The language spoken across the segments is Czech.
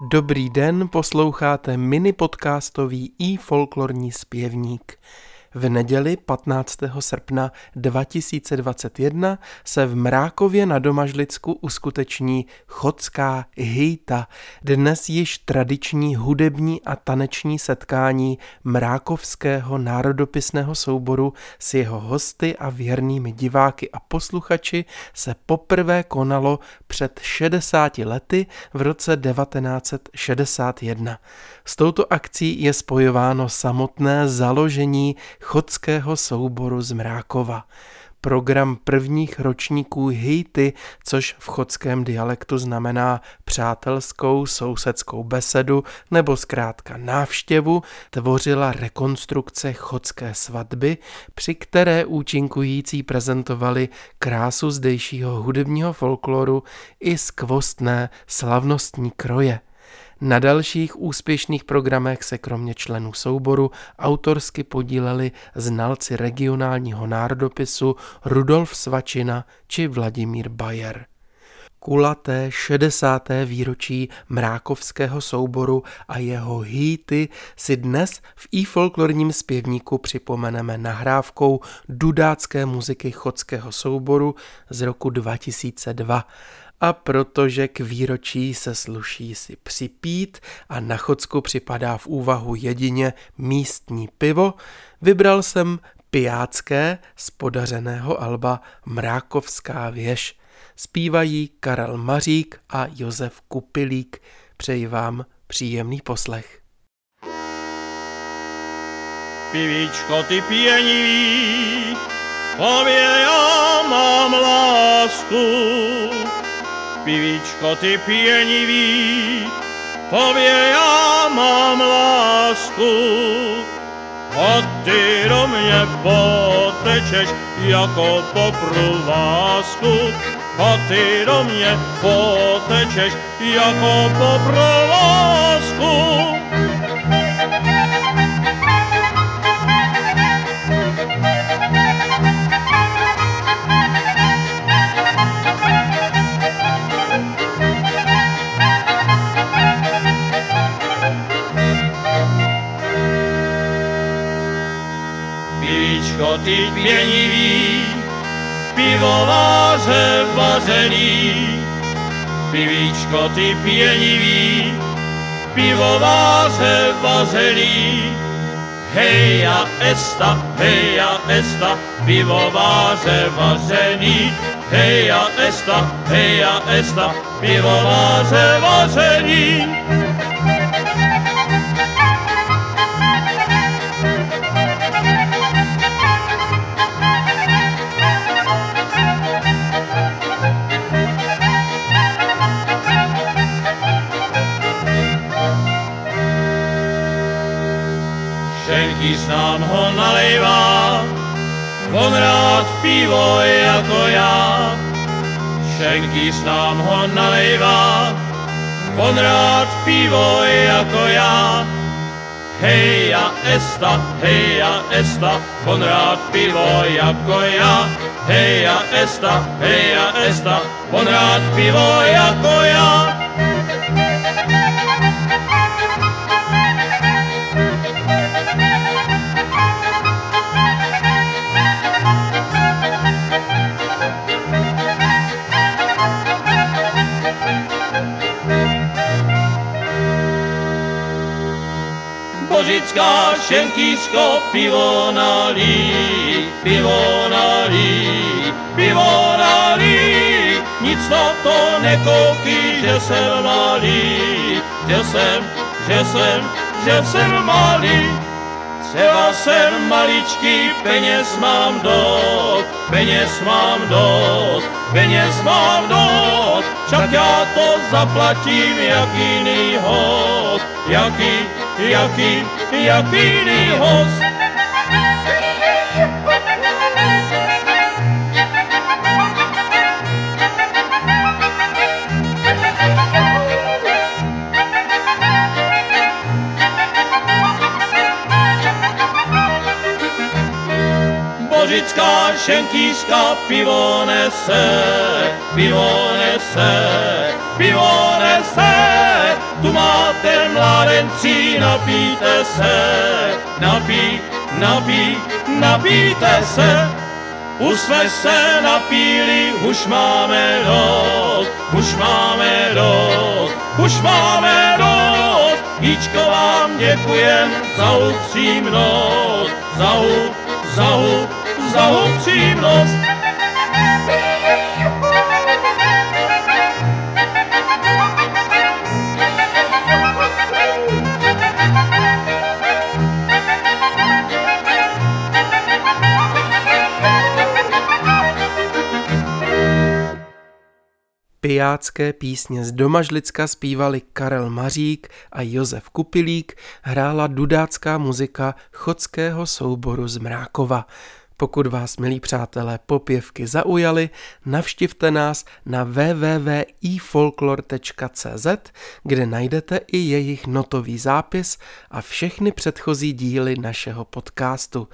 Dobrý den, posloucháte mini podcastový i folklorní zpěvník. V neděli 15. srpna 2021 se v Mrákově na Domažlicku uskuteční chodská hejta, dnes již tradiční hudební a taneční setkání Mrákovského národopisného souboru s jeho hosty a věrnými diváky a posluchači se poprvé konalo před 60 lety v roce 1961. S touto akcí je spojováno samotné založení chodského souboru z Mrákova. Program prvních ročníků hejty, což v chodském dialektu znamená přátelskou sousedskou besedu nebo zkrátka návštěvu, tvořila rekonstrukce chodské svatby, při které účinkující prezentovali krásu zdejšího hudebního folkloru i skvostné slavnostní kroje. Na dalších úspěšných programech se kromě členů souboru autorsky podíleli znalci regionálního národopisu Rudolf Svačina či Vladimír Bayer. Kulaté 60. výročí mrákovského souboru a jeho hýty si dnes v i folklorním zpěvníku připomeneme nahrávkou dudácké muziky chodského souboru z roku 2002 a protože k výročí se sluší si připít a na Chodsku připadá v úvahu jedině místní pivo, vybral jsem pijácké z podařeného alba Mrákovská věž. Zpívají Karel Mařík a Josef Kupilík. Přeji vám příjemný poslech. Pivíčko, ty pěnivý, tobě já mám lásku pivíčko, ty pěnivý, tobě já mám lásku. A ty do mě potečeš jako po provázku, a ty do mě potečeš jako po provázku. Ty pěnivý, pivováře vařený. Pivíčko, ty pěnivý, pivováře vařený. Heja Esta, heja Esta, pivováře vařený. Heja Esta, heja Esta, pivováře vařený. Šenkýř nám ho nalejvá, on rád pivo jako já. Šenkýř nám ho nalejvá, on rád pivo jako já. Heja Esta, heja Esta, on rád pivo jako já. Heja Esta, heja Esta, on rád pivo jako já. Božická šenkýsko pivo nalí, pivo nalí, pivo nalí. Nic na to nekouký, že jsem malý, že jsem, že jsem, že jsem malý. Třeba jsem maličký, peněz mám dost, peněz mám dost, peněz mám dost, však já to zaplatím jak jiný host, jaký, jaký, jaký jiný host. Božická šenkýřka pivo nese, pivo nese, pivo nese, mládenci, napíte se, napí, napí, napíte se. Už jsme se napíli, už máme dost, už máme dost, už máme dost. Jíčko vám děkujem za upřímnost, za, up, za, up, za upřímnost. Pijácké písně z Domažlicka zpívali Karel Mařík a Josef Kupilík, hrála dudácká muzika chodského souboru z Mrákova. Pokud vás, milí přátelé, popěvky zaujaly, navštivte nás na www.ifolklor.cz, kde najdete i jejich notový zápis a všechny předchozí díly našeho podcastu.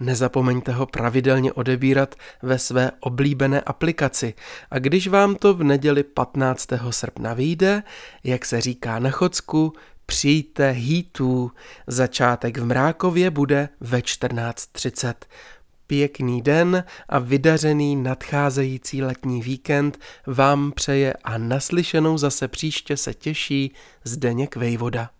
Nezapomeňte ho pravidelně odebírat ve své oblíbené aplikaci a když vám to v neděli 15. srpna vyjde, jak se říká na Chodsku, přijďte hítů. Začátek v Mrákově bude ve 14.30 pěkný den a vydařený nadcházející letní víkend vám přeje a naslyšenou zase příště se těší Zdeněk Vejvoda.